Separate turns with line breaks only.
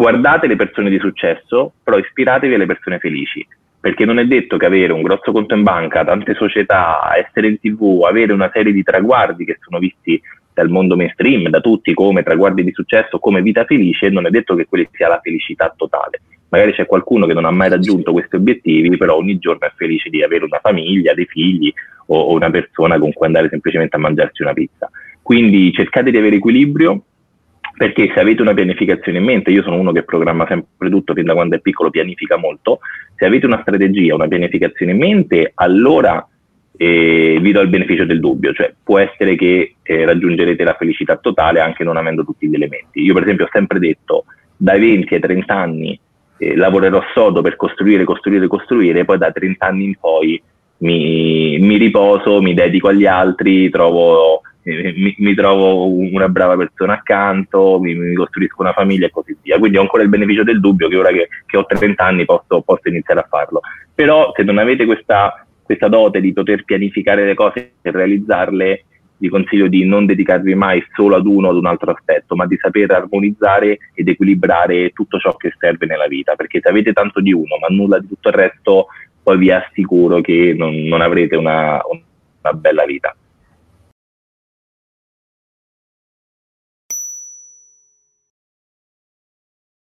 guardate le persone di successo, però ispiratevi alle persone felici, perché non è detto che avere un grosso conto in banca, tante società, essere in tv, avere una serie di traguardi che sono visti dal mondo mainstream, da tutti come traguardi di successo, come vita felice, non è detto che quella sia la felicità totale. Magari c'è qualcuno che non ha mai raggiunto questi obiettivi, però ogni giorno è felice di avere una famiglia, dei figli o, o una persona con cui andare semplicemente a mangiarsi una pizza. Quindi cercate di avere equilibrio, perché se avete una pianificazione in mente, io sono uno che programma sempre tutto fin da quando è piccolo, pianifica molto, se avete una strategia, una pianificazione in mente, allora eh, vi do il beneficio del dubbio, cioè può essere che eh, raggiungerete la felicità totale anche non avendo tutti gli elementi. Io per esempio ho sempre detto, dai 20 ai 30 anni eh, lavorerò sodo per costruire, costruire, costruire, poi da 30 anni in poi mi, mi riposo, mi dedico agli altri, trovo, mi, mi, trovo una brava persona accanto, mi, mi, costruisco una famiglia e così via. Quindi ho ancora il beneficio del dubbio che ora che, che ho 30 anni posso, posso iniziare a farlo. Però se non avete questa questa dote di poter pianificare le cose e realizzarle, vi consiglio di non dedicarvi mai solo ad uno o ad un altro aspetto, ma di saper armonizzare ed equilibrare tutto ciò che serve nella vita, perché se avete tanto di uno ma nulla di tutto il resto, poi vi assicuro che non, non avrete una, una bella vita.